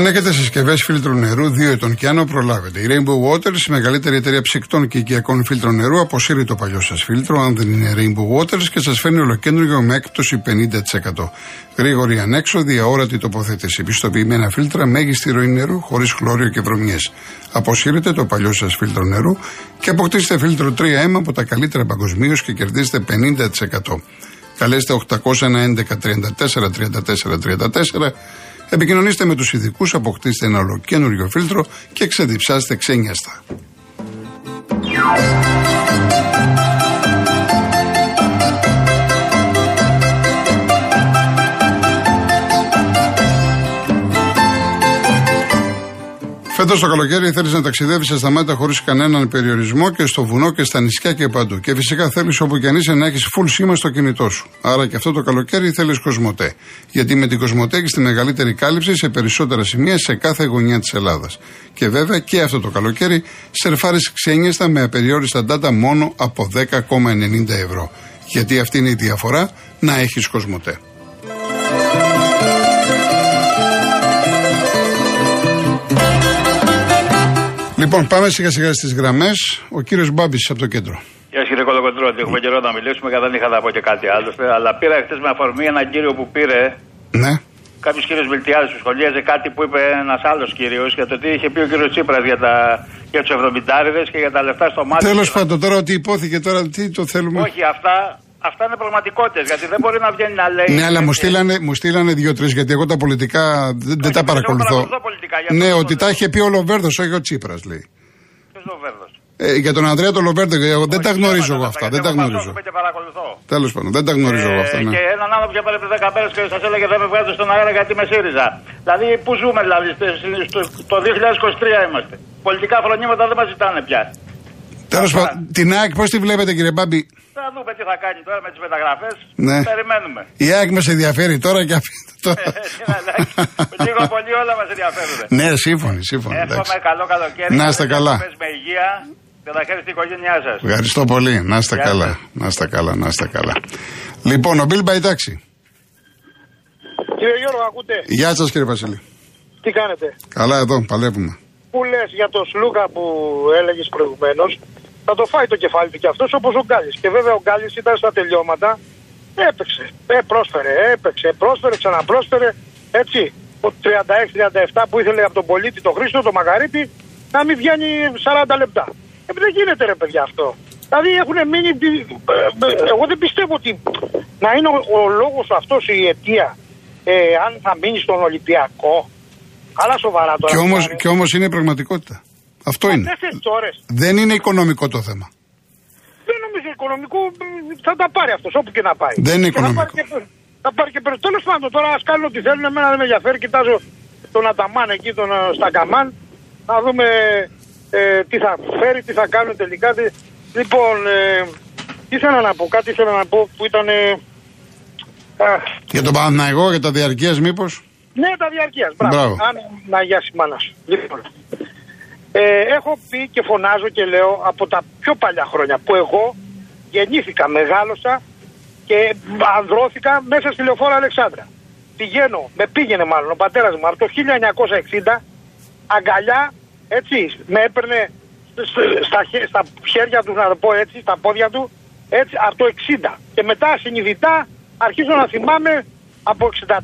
Αν έχετε συσκευές φίλτρου νερού 2 ετών και άνω, προλάβετε. Η Rainbow Waters, η μεγαλύτερη εταιρεία ψυκτών και οικιακών φίλτρων νερού, αποσύρει το παλιό σας φίλτρο, αν δεν είναι Rainbow Waters, και σας φέρνει ολοκέντρο με έκπτωση 50%. Γρήγορη ανέξοδη, αόρατη τοποθέτηση. Πιστοποιημένα φίλτρα, μέγιστη ροή νερού, χωρίς χλώριο και βρωμιές. Αποσύρετε το παλιό σας φίλτρο νερού και αποκτήστε φίλτρο 3M από τα καλύτερα παγκοσμίως και κερδίστε 50%. Καλέστε 811 34 34 34 Επικοινωνήστε με τους ειδικούς, αποκτήστε ένα ολοκένουργιο φίλτρο και ξεδιψάστε ξένιαστα. Φέτο το καλοκαίρι θέλεις να ταξιδεύεις στα σταμάτα χωρίς κανέναν περιορισμό και στο βουνό και στα νησιά και παντού. Και φυσικά θέλεις όπου και αν είσαι να έχεις full σήμα στο κινητό σου. Άρα και αυτό το καλοκαίρι θέλεις Κοσμοτέ. Γιατί με την Κοσμοτέ έχεις τη μεγαλύτερη κάλυψη σε περισσότερα σημεία σε κάθε γωνιά της Ελλάδας. Και βέβαια και αυτό το καλοκαίρι σερφάρεις ξένιαστα με απεριόριστα data μόνο από 10,90 ευρώ. Γιατί αυτή είναι η διαφορά να έχεις Κοσμοτέ. Λοιπόν, πάμε σιγά σιγά στις γραμμές. Ο κύριος Μπάμπης από το κέντρο. Γεια σας κύριε Κολοκοντρότη, έχουμε καιρό να μιλήσουμε και δεν είχα να πω και κάτι άλλο. Αλλά πήρα χθες με αφορμή έναν κύριο που πήρε. Ναι. Κάποιος κύριος Μιλτιάδη που σχολίαζε κάτι που είπε ένας άλλος κύριος για το τι είχε πει ο κύριος Τσίπρας για, τα, για τους 70 και για τα λεφτά στο μάτι. Τέλος πάντων, τώρα ότι υπόθηκε τώρα, τι το θέλουμε; Όχι, αυτά Αυτά είναι πραγματικότητες. Γιατί δεν μπορεί να βγαίνει να λέει. Ναι, αλλά μου στείλανε, μου στείλανε δύο-τρεις, γιατί εγώ τα πολιτικά δεν, δεν τα παρακολουθώ. Πολιτικά, ναι, ότι τα είχε πει ο Λοβέρδος, όχι ο Τσίπρας, λέει. Ποιος Λοβέρδος; Ε, για τον Ανδρέα τον Λοβέρδο, εγώ δεν τα γνωρίζω εγώ αυτά. Δεν τα γνωρίζω. Τέλος πάντων, δεν τα γνωρίζω εγώ αυτά. Ναι. Και έναν άνθρωπο για πριν 10 μέρες και σας έλεγε δεν με βγάζω στον αέρα γιατί με ΣΥΡΙΖΑ. Δηλαδή, πού ζούμε, δηλαδή, το 2023 είμαστε. Πολιτικά φρονήματα δεν μας ζητάνε πια. Τέλος πάντων, την ΑΕΚ πώς τη βλέπετε, κύριε Μπάμπη; Θα δούμε τι θα κάνει τώρα με τις μεταγραφές. Ναι. Περιμένουμε. Η ΑΕΚ μας ενδιαφέρει τώρα και αυτή. Λίγο πολύ όλα μας ενδιαφέρουν. Ναι, σύμφωνοι, σύμφωνοι. Εύχομαι καλό καλοκαίρι. Να είστε καλά. Με υγεία και τα χέρια στην οικογένειά σας. Ευχαριστώ πολύ. Να είστε καλά. Να είστε καλά, να είστε καλά. Λοιπόν, ο Μπιλ Μπαϊτάξη. Κύριε Γιώργο, ακούτε; Γεια σας, κύριε Βασίλη. Τι κάνετε; Καλά, εδώ, παλεύουμε. Πού λες για το Σλούκα που έλεγες προηγουμένως, θα το φάει το κεφάλι του κι αυτός όπως ο Γκάλης. Και βέβαια ο Γκάλης ήταν στα τελειώματα, έπαιξε, ε, πρόσφερε, έπαιξε, πρόσφερε, ξαναπρόσφερε. Έτσι, ο 36-37 που ήθελε από τον πολίτη, τον Χρήστο, τον Μαγαρίτη, να μην βγαίνει 40 λεπτά. Ε, δεν γίνεται ρε παιδιά αυτό. Δηλαδή έχουν μείνει. Ε, ε, εγώ δεν πιστεύω ότι να είναι ο, ο λόγος αυτός η αιτία ε, αν θα μείνει στον Ολυμπιακό. Αλλά σοβαρά τώρα. Και όμως είναι πραγματικότητα. Αυτό είναι. Δεν είναι οικονομικό το θέμα. Δεν νομίζω οικονομικό, θα τα πάρει αυτός όπου και να πάει. Δεν είναι οικονομικό. Θα πάρει και, Τέλος πάντων, τώρα ας κάνουν ό,τι θέλουν. Εμένα δεν με ενδιαφέρει. Κοιτάζω τον Αταμάν εκεί, τον ε, Σταγκαμάν. Να δούμε ε, τι θα φέρει, τι θα κάνουν τελικά. Λοιπόν, ε, τι ήθελα να πω, κάτι ήθελα να πω που ήταν. Ε, για τον Παναγιώ, για τα διαρκείας, μήπως; Ναι, τα διαρκείας. Μπράβο. Μπράβο. Αν να γιάσει μάνα σου. Λοιπόν, ε, έχω πει και φωνάζω και λέω από τα πιο παλιά χρόνια που εγώ γεννήθηκα, μεγάλωσα και ανδρώθηκα μέσα στη λεωφόρα Αλεξάνδρα. Πηγαίνω, με πήγαινε μάλλον ο πατέρας μου από το 1960 αγκαλιά, έτσι, με έπαιρνε στα, στα χέρια του, να το πω έτσι, στα πόδια του, έτσι, από το 60. Και μετά συνειδητά αρχίζω να θυμάμαι από 64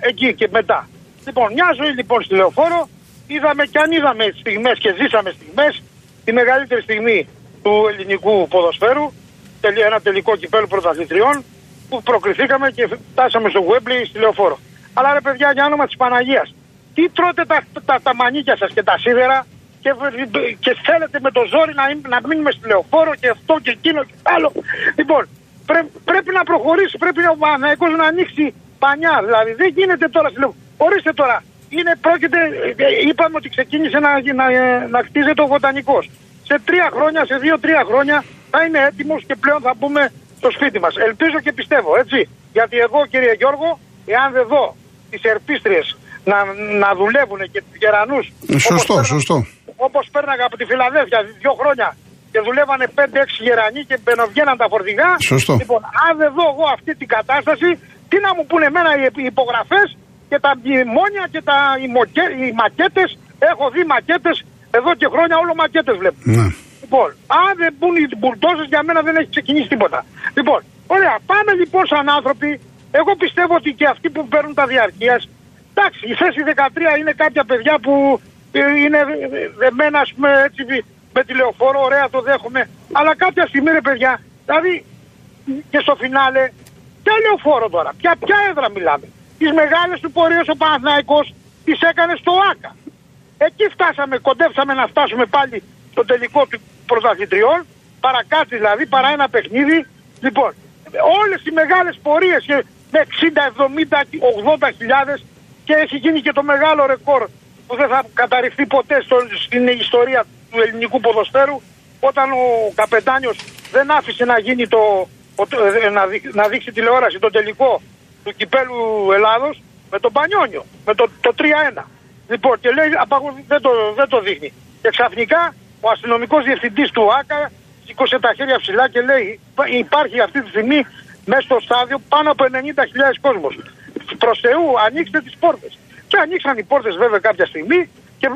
εκεί και μετά. Λοιπόν, μια ζωή λοιπόν στη λεωφόρο, είδαμε και αν είδαμε στιγμές και ζήσαμε στιγμές τη μεγαλύτερη στιγμή του ελληνικού ποδοσφαίρου ένα τελικό κυπέλου πρωταθλητριών που προκριθήκαμε και φτάσαμε στο Γουέμπλι στη λεωφόρο. Αλλά ρε παιδιά για όνομα της Παναγίας τι τρώτε τα, τα, τα μανίκια σας και τα σίδερα και, και θέλετε με το ζόρι να, να μείνουμε στη λεωφόρο και αυτό και εκείνο και άλλο. Λοιπόν, πρέ, πρέπει να προχωρήσει, πρέπει ο Παναγικός να ανοίξει πανιά. Δηλαδή δεν γίνεται τώρα στη λεωφόρο. Ορίστε τώρα, είναι, πρόκειται, είπαμε ότι ξεκίνησε να, να, να χτίζεται ο βοτανικός. Σε τρία χρόνια, σε δύο-τρία χρόνια θα είναι έτοιμος και πλέον θα μπούμε στο σπίτι μας. Ελπίζω και πιστεύω, έτσι. Γιατί εγώ, κύριε Γιώργο, εάν δεν δω τις ερπίστριες να, να δουλεύουν και τους γερανούς. Σωστό, όπως σωστό. Όπως πέρναγα από τη Φιλαδέλφια δύο χρόνια και δουλεύανε 5-6 γερανοί και μπαινοβγαίναν τα φορτηγά. Σωστό. Λοιπόν, αν δεν δω εγώ αυτή την κατάσταση, τι να μου πούνε εμένα οι υπογραφές και τα μνημόνια και τα, οι, μοκέ, οι μακέτες, έχω δει μακέτες εδώ και χρόνια όλο μακέτες βλέπω. Ναι. Λοιπόν, αν δεν μπουν οι μπουρντόζες για μένα δεν έχει ξεκινήσει τίποτα. Λοιπόν, ωραία, πάμε λοιπόν σαν άνθρωποι, εγώ πιστεύω ότι και αυτοί που παίρνουν τα διαρκείας, εντάξει, η θέση 13 είναι κάποια παιδιά που ε, είναι δεμένα, ας πούμε, έτσι, με τηλεοφόρο, ωραία το δέχομαι, αλλά κάποια στιγμή ρε παιδιά, δηλαδή και στο φινάλε, ποια λεωφόρο τώρα, ποια, ποια έδρα μιλάμε. Τις μεγάλες του πορείες ο Παναθηναϊκός τις έκανε στο ΆΚΑ. Εκεί φτάσαμε, κοντέψαμε να φτάσουμε πάλι στο τελικό του πρωταθλητριών, παρακάτω δηλαδή, παρά ένα παιχνίδι. Λοιπόν, όλες οι μεγάλες πορείες με 60, 70, 80 χιλιάδες και έχει γίνει και το μεγάλο ρεκόρ που δεν θα καταρριφθεί ποτέ στο, στην ιστορία του ελληνικού ποδοσφαίρου όταν ο Καπετάνιος δεν άφησε να γίνει το, ε, να, να δείξει τηλεόραση το τελικό του κυπέλου Ελλάδος με τον Πανιόνιο, με το, το 3-1. Λοιπόν, και λέει, δεν το, δεν το δείχνει. Και ξαφνικά ο αστυνομικός διευθυντής του ΆΚΑ σήκωσε τα χέρια ψηλά και λέει: Υπάρχει αυτή τη στιγμή μέσα στο στάδιο πάνω από 90.000 κόσμος. Προς Θεού, ανοίξτε τις πόρτες. Και ανοίξαν οι πόρτες βέβαια κάποια στιγμή και,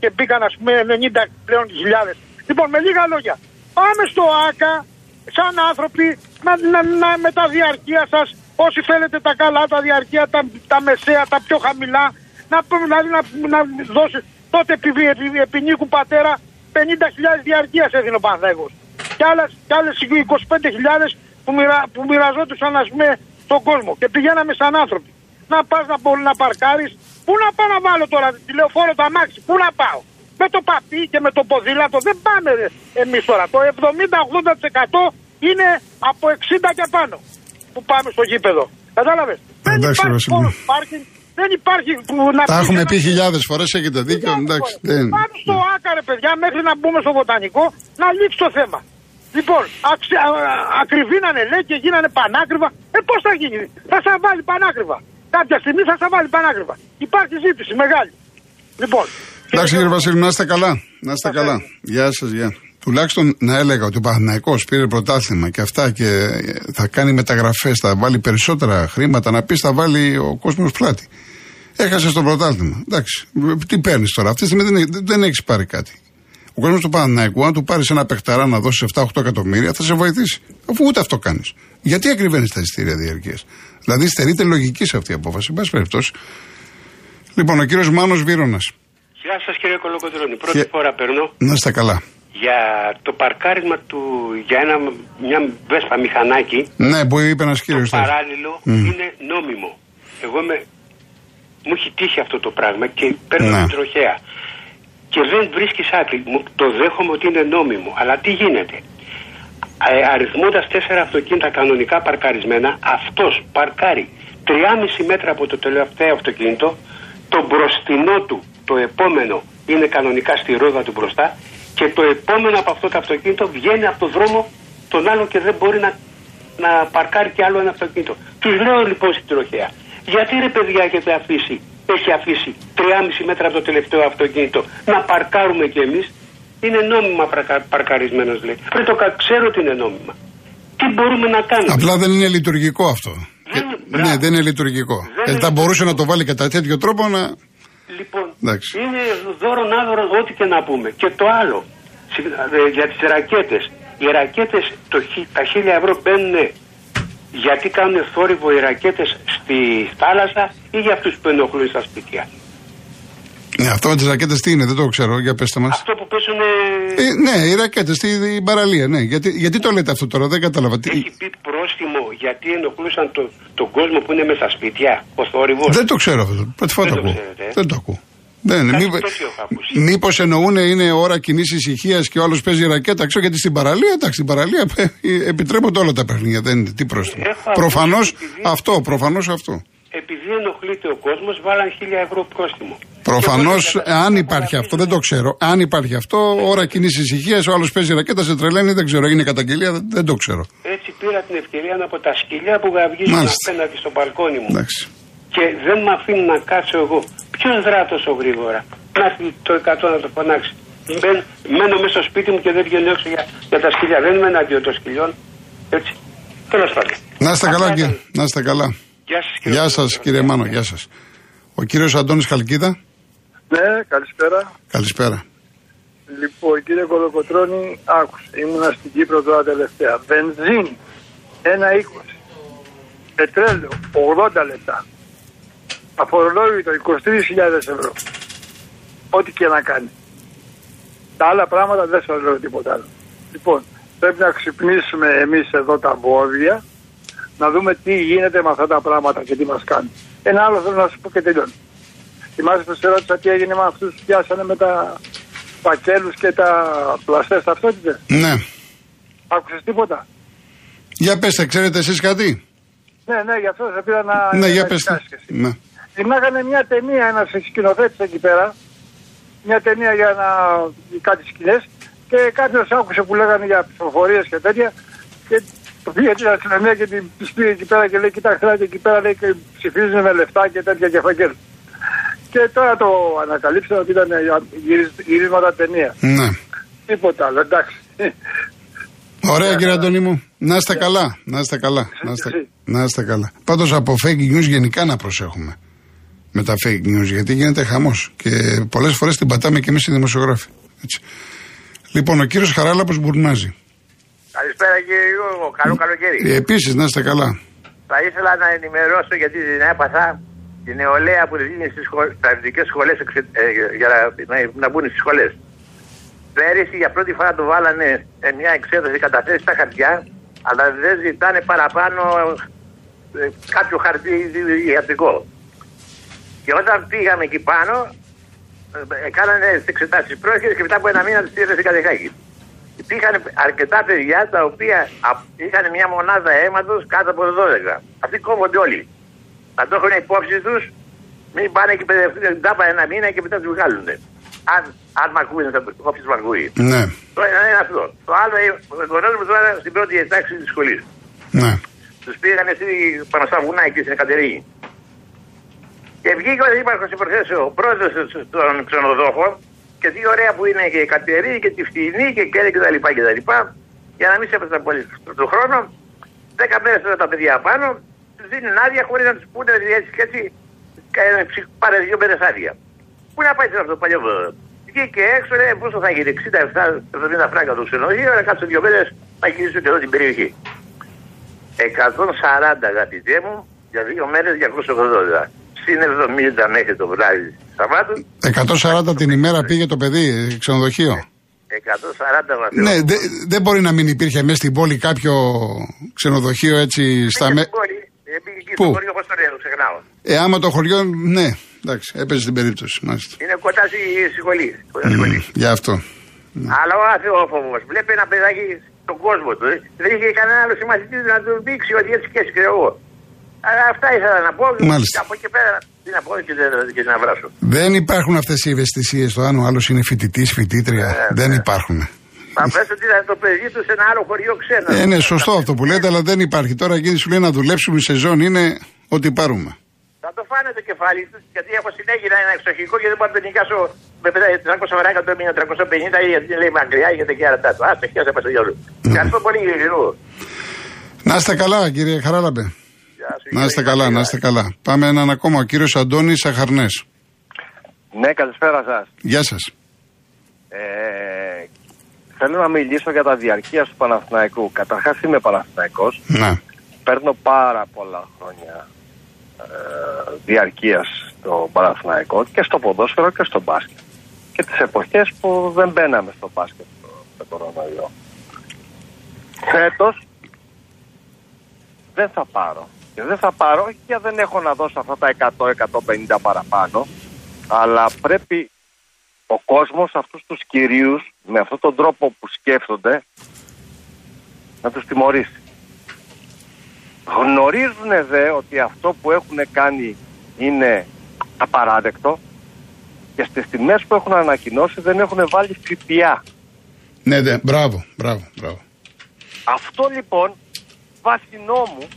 και μπήκαν ας πούμε 90 πλέον χιλιάδες. Λοιπόν, με λίγα λόγια, πάμε στο ΆΚΑ σαν άνθρωποι να, να, να, με τα διαρκεία σας, όσοι θέλετε τα καλά, τα διαρκεία, τα, τα μεσαία, τα πιο χαμηλά, να, δηλαδή, να, να δώσει τότε επί, επί, επί νίκου πατέρα 50.000 διαρκείας έδινε ο Παναθέγος. Και άλλες, και άλλες 25.000 που, μοιρα, που μοιραζόντουσαν ας πούμε στον κόσμο και πηγαίναμε σαν άνθρωποι. Να πας να, να παρκάρεις, πού να πάω να βάλω τώρα τηλεοφόρο το αμάξι, πού να πάω. Με το παπί και με το ποδήλατο δεν πάμε εμείς τώρα. Το 70-80% είναι από 60 και πάνω που πάμε στο γήπεδο. Κατάλαβες; Δεν υπάρχει πάρκινγκ, δεν υπάρχει που να Τα έχουμε πει χιλιάδες φορές, έχετε δίκιο. Εντάξει, δεν... Πάμε στο άκαρε, παιδιά, μέχρι να μπούμε στο βοτανικό να λύσει το θέμα. Λοιπόν, αξι, α, ακριβή να είναι λέει και γίνανε πανάκριβα. Ε, πώς θα γίνει, θα σα βάλει πανάκριβα. Κάποια στιγμή θα σα βάλει πανάκριβα. Υπάρχει ζήτηση μεγάλη. Λοιπόν. Εντάξει, κύριε Βασίλη, να είστε καλά. Να είστε καλά. Γεια σας, γεια τουλάχιστον να έλεγα ότι ο Παναθυναϊκό πήρε πρωτάθλημα και αυτά και θα κάνει μεταγραφές, θα βάλει περισσότερα χρήματα, να πεις θα βάλει ο κόσμος πλάτη. Έχασε το πρωτάθλημα. Εντάξει, τι παίρνεις τώρα; Αυτή τη στιγμή δεν, δεν έχεις πάρει κάτι. Ο κόσμος του Παναθηναϊκού, αν του πάρεις ένα παιχταρά να δώσεις 7-8 εκατομμύρια, θα σε βοηθήσει. Αφού ούτε αυτό κάνεις. Γιατί ακριβένεις τα εισιτήρια διαρκείας; Δηλαδή στερείται λογική σε αυτή η απόφαση. Εν πάση περιπτώσει. Λοιπόν, ο κύριος Μάνος Βίρονας. Γεια σας κύριε Κολοκοτρόνη. Πρώτη φορά περνώ. Να είστε καλά για το παρκάρισμα του για ένα, μια βέσπα μηχανάκι. Ναι, που είπε ένας κύριος. Το παράλληλο είναι νόμιμο. Εγώ με, μου έχει τύχει αυτό το πράγμα και παίρνω ναι. την τροχέα. Και δεν βρίσκεις άκρη. Το δέχομαι ότι είναι νόμιμο. Αλλά τι γίνεται; Ε, Αριθμώντας τέσσερα αυτοκίνητα κανονικά παρκαρισμένα, αυτός παρκάρει 3,5 μέτρα από το τελευταίο αυτοκίνητο. Το μπροστινό του, το επόμενο, είναι κανονικά στη ρόδα του μπροστά και το επόμενο από αυτό το αυτοκίνητο βγαίνει από το δρόμο τον άλλο και δεν μπορεί να, να παρκάρει και άλλο ένα αυτοκίνητο. Τους λέω λοιπόν στην τροχέα, γιατί ρε παιδιά έχετε αφήσει, έχει αφήσει 3,5 μέτρα από το τελευταίο αυτοκίνητο να παρκάρουμε κι εμείς; Είναι νόμιμα παρκαρισμένος λέει. Πρέπει το ξέρω ότι είναι νόμιμα. Τι μπορούμε να κάνουμε; Απλά δεν είναι λειτουργικό αυτό. Δεν, ναι, δεν είναι λειτουργικό. Δεν ε, θα μπορούσε να το βάλει κατά τέτοιο τρόπο να. Λοιπόν, είναι δώρο άδωρο ό,τι και να πούμε. Και το άλλο, ε, για τις ρακέτες. Οι ρακέτες, το, τα χίλια ευρώ μπαίνουν γιατί κάνουν θόρυβο οι ρακέτες στη θάλασσα ή για αυτούς που ενοχλούν στα σπίτια; Ναι, αυτό με τις ρακέτες τι είναι, δεν το ξέρω, για πέστε μας. Αυτό που πέσουν. Ε, ναι, οι ρακέτες, στην παραλία, ναι. Γιατί, γιατί το λέτε αυτό τώρα, δεν κατάλαβα. Έχει πει πρόστιμο γιατί ενοχλούσαν το, τον κόσμο που είναι μέσα στα σπίτια, ο θόρυβος; Δεν το ξέρω αυτό. Πρώτη φορά το ακούω. Ε; Δεν το ακούω. Δεν, ναι, μήπω μήπως εννοούν είναι ώρα κοινή ησυχία και ο άλλος παίζει ρακέτα. Ξέρω γιατί στην παραλία, εντάξει, στην παραλία ε, επιτρέπονται όλα τα παιχνίδια. Δεν είναι τι πρόστιμο. Προφανώς αυτό, προφανώς αυτό. Επειδή ενοχλείται ο κόσμος, βάλαν χίλια ευρώ πρόστιμο. Προφανώς, αν υπάρχει αυτό, δεν το ξέρω. Αν υπάρχει αυτό, ώρα κοινή ησυχίας, ο άλλος παίζει ρακέτα, σε τρελαίνει, δεν ξέρω. Είναι καταγγελία, δεν, το ξέρω. Έτσι πήρα την ευκαιρία από τα σκυλιά που γαβγίζουν απέναντι στο μπαλκόνι μου. Εντάξει. Και δεν με αφήνει να κάτσω εγώ. Ποιος δρά τόσο γρήγορα; Να έρθει το 100 να το φωνάξει. μένω μέσα στο σπίτι μου και δεν βγαίνω έξω για, για τα σκυλιά. Δεν είμαι εναντίον των σκυλιών. Έτσι. Τέλος πάντων. Να είστε καλά, κύριε. Να είστε καλά. Γεια σας, κύριε, Γεια σας, κύριε Μάνο. Γεια σας. Ο κύριος Αντώνης Χαλκίδα. Ναι, καλησπέρα. Καλησπέρα. Λοιπόν, κύριε Κολοκοτρώνη, άκουσα. Ήμουνα στην Κύπρο τώρα τελευταία. Βενζίνη, 1,20. Πετρέλαιο, 80 λεπτά. Αφορολόγητο, 23.000 ευρώ. Ό,τι και να κάνει. Τα άλλα πράγματα δεν σας λέω τίποτα άλλο. Λοιπόν, πρέπει να ξυπνήσουμε εμείς εδώ τα βόδια, να δούμε τι γίνεται με αυτά τα πράγματα και τι μας κάνει. Ένα άλλο θέλω να σου πω και τελειώνω. Θυμάσαι που σε ρώτησα τι έγινε με αυτούς που πιάσανε με τα φακέλους και τα πλαστές ταυτότητες; Ναι. Άκουσες τίποτα; Για πέστε, ξέρετε εσείς κάτι; Ναι, ναι, γι' αυτό σε πήρα να. Ναι, για πέστε. Ναι. Δημάγανε μια ταινία ένας σκηνοθέτης εκεί πέρα. Μια ταινία για να... κάτι σκηνές. Και κάποιος άκουσε που λέγανε για ψηφοφορίες και τέτοια. Και πήγε την αστυνομία και την πήγε εκεί πέρα και λέει: Κοιτάξτε, εκεί πέρα λέει και ψηφίζουν με λεφτά και τέτοια και φαγγέλ. Και τώρα το ανακαλύψαμε ότι ήταν γυρίσματα ταινία. Ναι. Τίποτα άλλο, εντάξει. Ωραία κύριε Αντώνη μου. Να είστε καλά. Να είστε καλά. Να είστε, να είστε καλά. Πάντως από fake news γενικά να προσέχουμε. Με τα fake news γιατί γίνεται χαμός. Και πολλές φορές την πατάμε και εμείς οι δημοσιογράφοι. Έτσι. Λοιπόν, ο κύριος Χαράλαπος μπουρνάζει. Καλησπέρα κύριε Γιώργο, καλό καλοκαίρι. Ε, Επίσης, να είστε καλά. Θα ήθελα να ενημερώσω γιατί την έπαθα την νεολαία που δίνει στις σχολ... στα ειδικές σχολές ε, για να, να, να μπουν στις σχολές. Πέρυσι για πρώτη φορά το βάλανε μια εξέδωση καταθέσεις στα χαρτιά, αλλά δεν ζητάνε παραπάνω ε, κάποιο χαρτί ιατρικό. Και όταν πήγαμε εκεί πάνω, ε, κάνανε τις εξετάσεις πρόχειρες και μετά από ένα μήνα τις πήρε στην Καλεχάκη υπήρχαν αρκετά παιδιά τα οποία είχαν μια μονάδα αίματος κάτω από το 12. Αυτοί κόβονται όλοι. Να το έχουν υπόψη τους, μην πάνε και παιδευτούν τάπα ένα μήνα και μετά τους βγάλουν. Αν, αν μ' ακούει, όποιος μ' ακούει. Ναι. Το ένα είναι αυτό. Το άλλο, γνωρίζω μου τώρα στην πρώτη τάξη της σχολής. Ναι. Τους πήγαν εσύ πάνω στα βουνά εκεί στην Εκατερίνη. Και βγήκε ο δήμαρχο υποθέσεω, ο πρόεδρος των ξενοδόχων και τι ωραία που είναι και η Κατερίνη και τη Φτηνή και και τα λοιπά και τα λοιπά. Για να μην σε έπαιρνε πολύ του χρόνο, δέκα μέρες τώρα τα παιδιά πάνω, του δίνουν άδεια χωρίς να τους πούνε έτσι και έτσι, πάρες δύο μέρες άδεια. Πού να πάει αυτό το παλιό Βγήκε έξω, λέει πόσο θα γίνει, 67-70 φράγκα το ξενοδοχείο, να κάτσω δύο μέρες να γυρίσω και εδώ την περιοχή. 140 αγαπητέ μου, για δύο μέρες 280 συν 70 μέχρι το βράδυ Σαββάτου. 140 την ημέρα πήγε το παιδί ξενοδοχείο. 140 βαθμού. Ναι, δεν δε μπορεί να μην υπήρχε μέσα στην πόλη κάποιο ξενοδοχείο έτσι στα μέσα. Πού; Στο χωριό, το ξεχνάω. Ε, άμα το χωριό, ναι, εντάξει, έπαιζε την περίπτωση. Μάλιστα. Είναι κοντά στη σχολή. Κοντά στη σχολή. γι' αυτό. Αλλά ο αθεόφοβος βλέπει ένα παιδάκι στον κόσμο του. Ε. Δεν είχε κανένα άλλο συμμαθητή να του δείξει ότι έτσι και έτσι εγώ. Αλλά αυτά ήθελα να πω. Μάλιστα. Από εκεί πέρα τι να πω και, και να βράσω. Δεν υπάρχουν αυτές οι ευαισθησίες. Το αν ο άλλος είναι φοιτητής, φοιτήτρια. Ε, δεν ναι. υπάρχουν. Μα πες ότι ήταν το παιδί του σε ένα άλλο χωριό ξένα. Ε, ναι, σωστό αυτό που λέτε, αλλά δεν υπάρχει. Τώρα εκείνη σου λέει να δουλέψουμε σε ζώνη είναι ότι πάρουμε. Θα το φάνε το κεφάλι τους, γιατί έχω συνέχεια ένα εξοχικό και δεν μπορώ να το νοικιάσω με 300 βαράκια το μήνα, 350 ή γιατί λέει μακριά γιατί και άλλα τα του. Α, το χιάσα πας στο γιο Ευχαριστώ πολύ κύριε Να είστε καλά κύριε Χαράλαμπε. Να είστε καλά, να είστε καλά. Πάμε έναν ακόμα. Ο κύριος Αντώνης Αχαρνέ. Ναι, καλησπέρα σας. Γεια σας. Ε, θέλω να μιλήσω για τα διαρκεία του Παναθηναϊκού. Καταρχάς είμαι Παναθηναϊκός. Ναι. Παίρνω πάρα πολλά χρόνια ε, διαρκείας στο Παναθηναϊκό και στο ποδόσφαιρο και στο μπάσκετ. Και τις εποχές που δεν μπαίναμε στο μπάσκετ το κορονοϊό. Φέτος δεν θα πάρω. Και δεν θα πάρω, όχι γιατί δεν έχω να δώσω αυτά τα 100-150 παραπάνω, αλλά πρέπει ο κόσμος αυτούς τους κυρίους με αυτόν τον τρόπο που σκέφτονται να τους τιμωρήσει. Γνωρίζουν δε ότι αυτό που έχουν κάνει είναι απαράδεκτο και στις τιμές που έχουν ανακοινώσει δεν έχουν βάλει ΦΠΑ. Ναι, ναι, μπράβο, μπράβο, μπράβο. Αυτό λοιπόν βάσει νόμου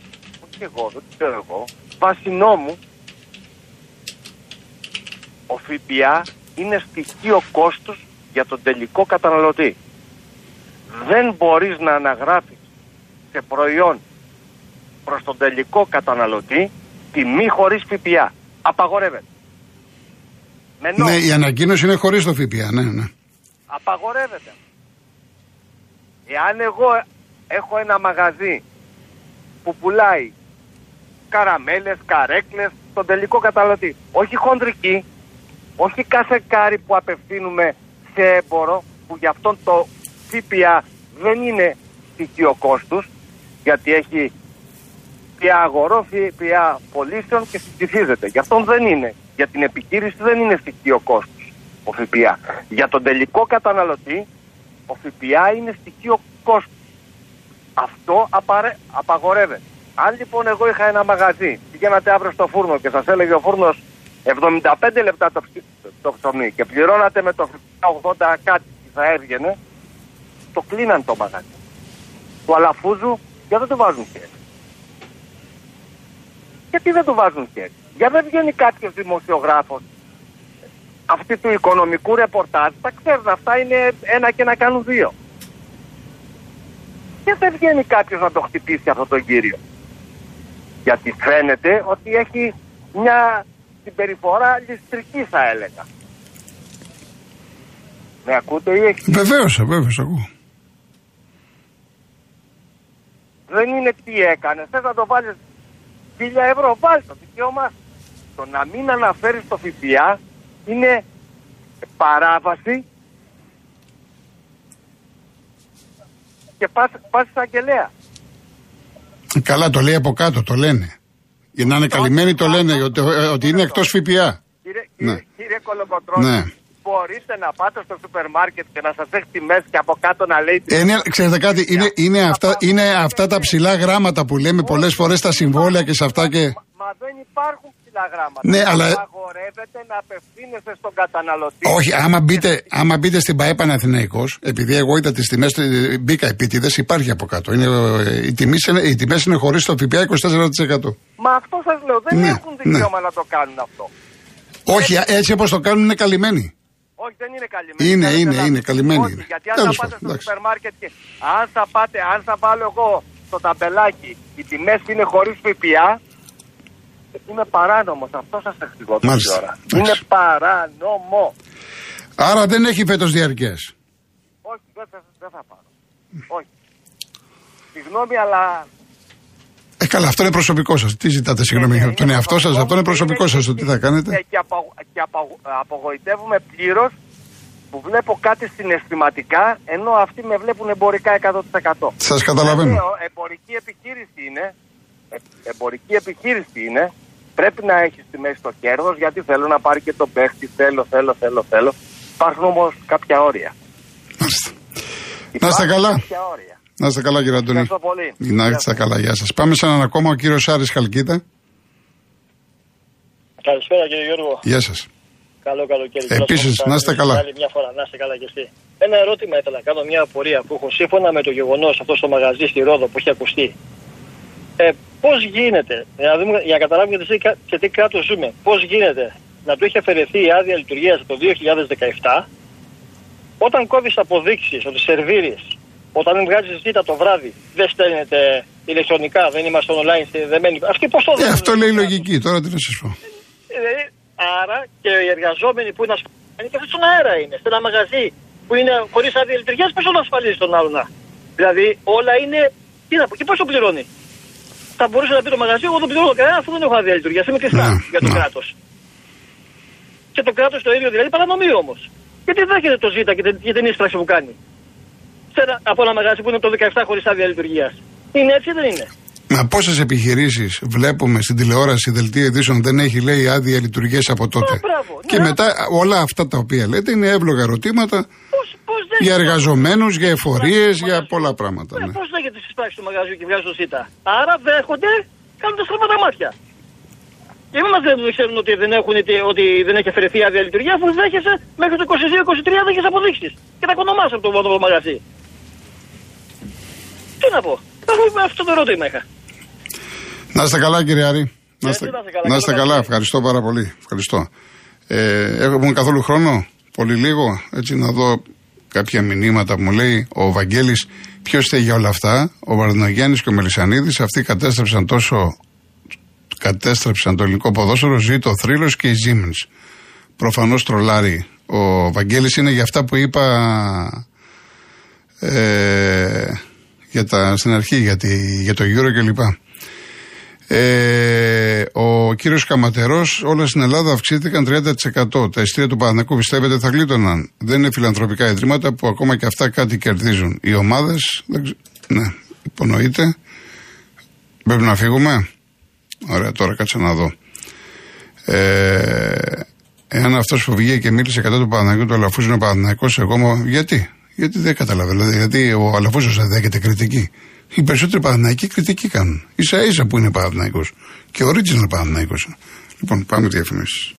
και εγώ, δεν ξέρω εγώ, βάσει νόμου, ο ΦΠΑ είναι στοιχείο κόστους για τον τελικό καταναλωτή. Δεν μπορείς να αναγράφεις σε προϊόν προς τον τελικό καταναλωτή τιμή χωρίς ΦΠΑ. Απαγορεύεται. Με ναι, η ανακοίνωση είναι χωρίς το ΦΠΑ, ναι, ναι. Απαγορεύεται. Εάν εγώ έχω ένα μαγαζί που πουλάει καραμέλες, καρέκλες, στον τελικό καταναλωτή. Όχι χοντρική, όχι κάθε κάρι που απευθύνουμε σε έμπορο, που γι' αυτόν το ΦΠΑ δεν είναι στοιχείο κόστους, γιατί έχει ΦΠΑ αγορό, ΦΠΑ πωλήσεων και συντηρίζεται. Γι' αυτόν δεν είναι. Για την επιχείρηση δεν είναι στοιχείο κόστους ο ΦΠΑ. Για τον τελικό καταναλωτή ο ΦΠΑ είναι στοιχείο κόστους. Αυτό απαρε... απαγορεύεται. Αν λοιπόν εγώ είχα ένα μαγαζί, πηγαίνατε αύριο στο φούρνο και σας έλεγε ο φούρνος 75 λεπτά το, το ψωμί και πληρώνατε με το 80 κάτι που θα έβγαινε, το κλείναν το μαγαζί. Του αλαφούζου γιατί δεν το βάζουν χέρι. Γιατί δεν το βάζουν χέρι. Για δεν βγαίνει κάποιος δημοσιογράφος αυτή του οικονομικού ρεπορτάζ, τα ξέρουν αυτά είναι ένα και να κάνουν δύο. Και δεν βγαίνει κάποιος να το χτυπήσει αυτό το κύριο. Γιατί φαίνεται ότι έχει μια συμπεριφορά ληστρική θα έλεγα. Με ακούτε ή έχει... Βεβαίως, βεβαίως, ακούω. Δεν είναι τι έκανε. Θες να το βάλεις χίλια ευρώ, βάλει το δικαίωμα. Το να μην αναφέρεις το ΦΠΑ είναι παράβαση και πας, πας αγγελέα. Καλά, το λέει από κάτω, το λένε. Για να είναι καλυμμένοι το λένε ότι, ότι είναι εκτός ΦΠΑ. Κύριε, ναι. κύριε Κολοκοτρώνη, ναι. μπορείτε να πάτε στο σούπερ μάρκετ και να σας έχει τιμές και από κάτω να λέει... Ε, ναι, ξέρετε κάτι, είναι, είναι, αυτά, είναι αυτά τα ψηλά γράμματα που λέμε πολλές φορές στα συμβόλαια και σε αυτά και... Μα δεν υπάρχουν ψηλά γράμματα. Ναι, αλλά... Απαγορεύεται να απευθύνεσαι στον καταναλωτή. Όχι, άμα μπείτε, άμα μπείτε στην ΠαΕ Παναθηναϊκός, επειδή εγώ είδα τις τιμές, μπήκα επίτηδες, υπάρχει από κάτω. Είναι, οι, τιμές είναι, οι τιμές είναι χωρίς το ΦΠΑ 24%. Μα αυτό σας λέω, δεν ναι, έχουν ναι. δικαίωμα ναι. να το κάνουν αυτό. Όχι, έτσι όπως το κάνουν είναι καλυμμένοι. Όχι, δεν είναι καλυμμένοι. Είναι, είναι, είναι καλυμμένοι. Όχι, γιατί αν θα πάτε στο σούπερ μάρκετ και αν θα πάτε, αν θα βάλω εγώ στο ταμπελάκι, οι τιμές είναι χωρίς ΦΠΑ, είναι παράνομος. Αυτό σας εξηγώ τώρα. Είναι παράνομο. Άρα δεν έχει φέτος διαρκές. Όχι, δεν θα, δεν θα πάρω. Όχι. Συγγνώμη, αλλά. Ε, καλά, αυτό είναι προσωπικό σας. Τι ζητάτε, συγγνώμη, από τον εαυτό σας, αυτό είναι προσωπικό σας. Τι θα κάνετε. Και, απο, και απο, απογοητεύομαι πλήρως που βλέπω κάτι συναισθηματικά, ενώ αυτοί με βλέπουν εμπορικά 100%. Σας καταλαβαίνω. Εμπορική επιχείρηση είναι. Ε, εμπορική επιχείρηση είναι Πρέπει να έχεις στη μέση το κέρδος γιατί θέλω να πάρει και τον παίχτη. Θέλω, θέλω, θέλω, θέλω. Υπάρχουν όμως κάποια όρια. Να είστε καλά. Να είστε καλά, κύριε Αντώνη. Ευχαριστώ πολύ. Να είστε καλά, γεια σας. Πάμε σε έναν ακόμα, ο κύριος Άρη Χαλκίδα. Καλησπέρα, κύριε Γιώργο. Γεια σας. Καλό καλοκαίρι. Επίσης, να είστε καλά. Άλλη μια φορά, να είστε καλά και εσύ. Ένα ερώτημα ήθελα να κάνω, μια απορία που έχω σύμφωνα με το γεγονός αυτό στο μαγαζί στη Ρόδο που έχει ακουστεί. Ε, πώς γίνεται, για να, δούμε, για να καταλάβουμε σε τι κράτος ζούμε, πώς γίνεται να του έχει αφαιρεθεί η άδεια λειτουργίας το 2017, όταν κόβεις αποδείξεις ότι σερβίρεις, όταν βγάζεις ζήτα το βράδυ, δεν στέλνετε ηλεκτρονικά, δεν είμαστε online συνδεδεμένοι. Αυτή πώς το ε, αυτό λέει η λογική, τώρα τι να σας πω. Ε, άρα και οι εργαζόμενοι που είναι ασφαλισμένοι και στον αέρα είναι, σε ένα μαγαζί που είναι χωρίς άδεια λειτουργίας, πώς να ασφαλίζεις τον άλλον. Δηλαδή όλα είναι. Τι να πω, και πώς το πληρώνει; Θα μπορούσε να πει το μαγαζί, εγώ δεν πληρώνω κανένα αφού δεν έχω άδεια λειτουργία. Είμαι κλειστά ναι, για το ναι. κράτος. Και το κράτος το ίδιο δηλαδή παρανομεί όμως. Γιατί δέχεται το ζήτα και την ίσπραξη που κάνει. Σε ένα, από ένα μαγαζί που είναι το 17 χωρίς άδεια λειτουργίας. Είναι έτσι ή δεν είναι; Μα πόσε επιχειρήσεις βλέπουμε στην τηλεόραση, δελτίο ειδήσεων δεν έχει λέει άδεια λειτουργίας από τότε. Α, μπράβο, και ναι. μετά όλα αυτά τα οποία λέτε είναι εύλογα ερωτήματα για εργαζομένους, για εφορίες, για πολλά πράγματα. Ναι. Πώς λέγεται στι πράξει του μαγαζιού και βγάζουν ΣΥΤΑ; Άρα δέχονται, κάνουν τα στραβά μάτια. Και μην μας δεν ξέρουν ότι δεν, έχουν, ότι δεν έχει αφαιρεθεί άδεια λειτουργία, αφού δέχεσαι μέχρι το 22-23 δέχεσαι αποδείξεις. Και τα κονομάς από το, το μαγαζί. Τι να πω. Αυτό το ερώτημα είχα. Να είστε καλά, κύριε Άρη. Να είστε, να είστε καλά, ευχαριστώ πάρα πολύ. Ευχαριστώ. Ε, έχουμε καθόλου χρόνο, πολύ λίγο, έτσι να δω κάποια μηνύματα που μου λέει ο Βαγγέλης ποιος θέλει για όλα αυτά; Ο Βαρδινογιάννης και ο Μελισανίδης, αυτοί κατέστρεψαν τόσο. Κατέστρεψαν το ελληνικό ποδόσφαιρο, ζει το θρύλος και η Siemens. Προφανώς τρολάρει. Ο Βαγγέλης είναι για αυτά που είπα ε, για τα, στην αρχή για, τη, για το Euro κλπ. Ε, ο κύριος Καματερός, όλα στην Ελλάδα αυξήθηκαν 30%. Τα ειστήρια του Παναγικού πιστεύετε θα γλίτωναν. Δεν είναι φιλανθρωπικά ιδρύματα που ακόμα και αυτά κάτι κερδίζουν. Οι ομάδες, ναι, υπονοείται. Πρέπει να φύγουμε. Ωραία, τώρα κάτσε να δω. Ε, εάν αυτός που βγήκε και μίλησε κατά του Παναγιώτου, ο Αλαφούζο είναι Παναγικό, εγώ γιατί; Γιατί δεν καταλαβαίνω. Δηλαδή, γιατί ο Αλαφούζος δεν δέχεται κριτική; Οι περισσότεροι Παναθηναϊκοί κριτική κάνουν. σα ίσα που είναι Παναθηναϊκός. Και ο original Παναθηναϊκός. Λοιπόν, πάμε διαφημίσεις.